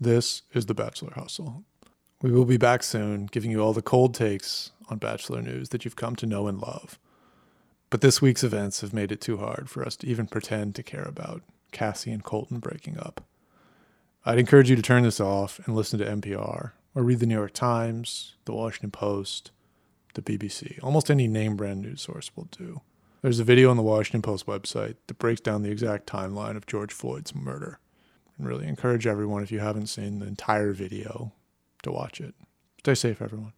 This is The Bachelor Hustle. We will be back soon, giving you all the cold takes on Bachelor news that you've come to know and love. But this week's events have made it too hard for us to even pretend to care about Cassie and Colton breaking up. I'd encourage you to turn this off and listen to NPR or read the New York Times, the Washington Post, the BBC. Almost any name brand news source will do. There's a video on the Washington Post website that breaks down the exact timeline of George Floyd's murder. And really encourage everyone, if you haven't seen the entire video, to watch it. Stay safe, everyone.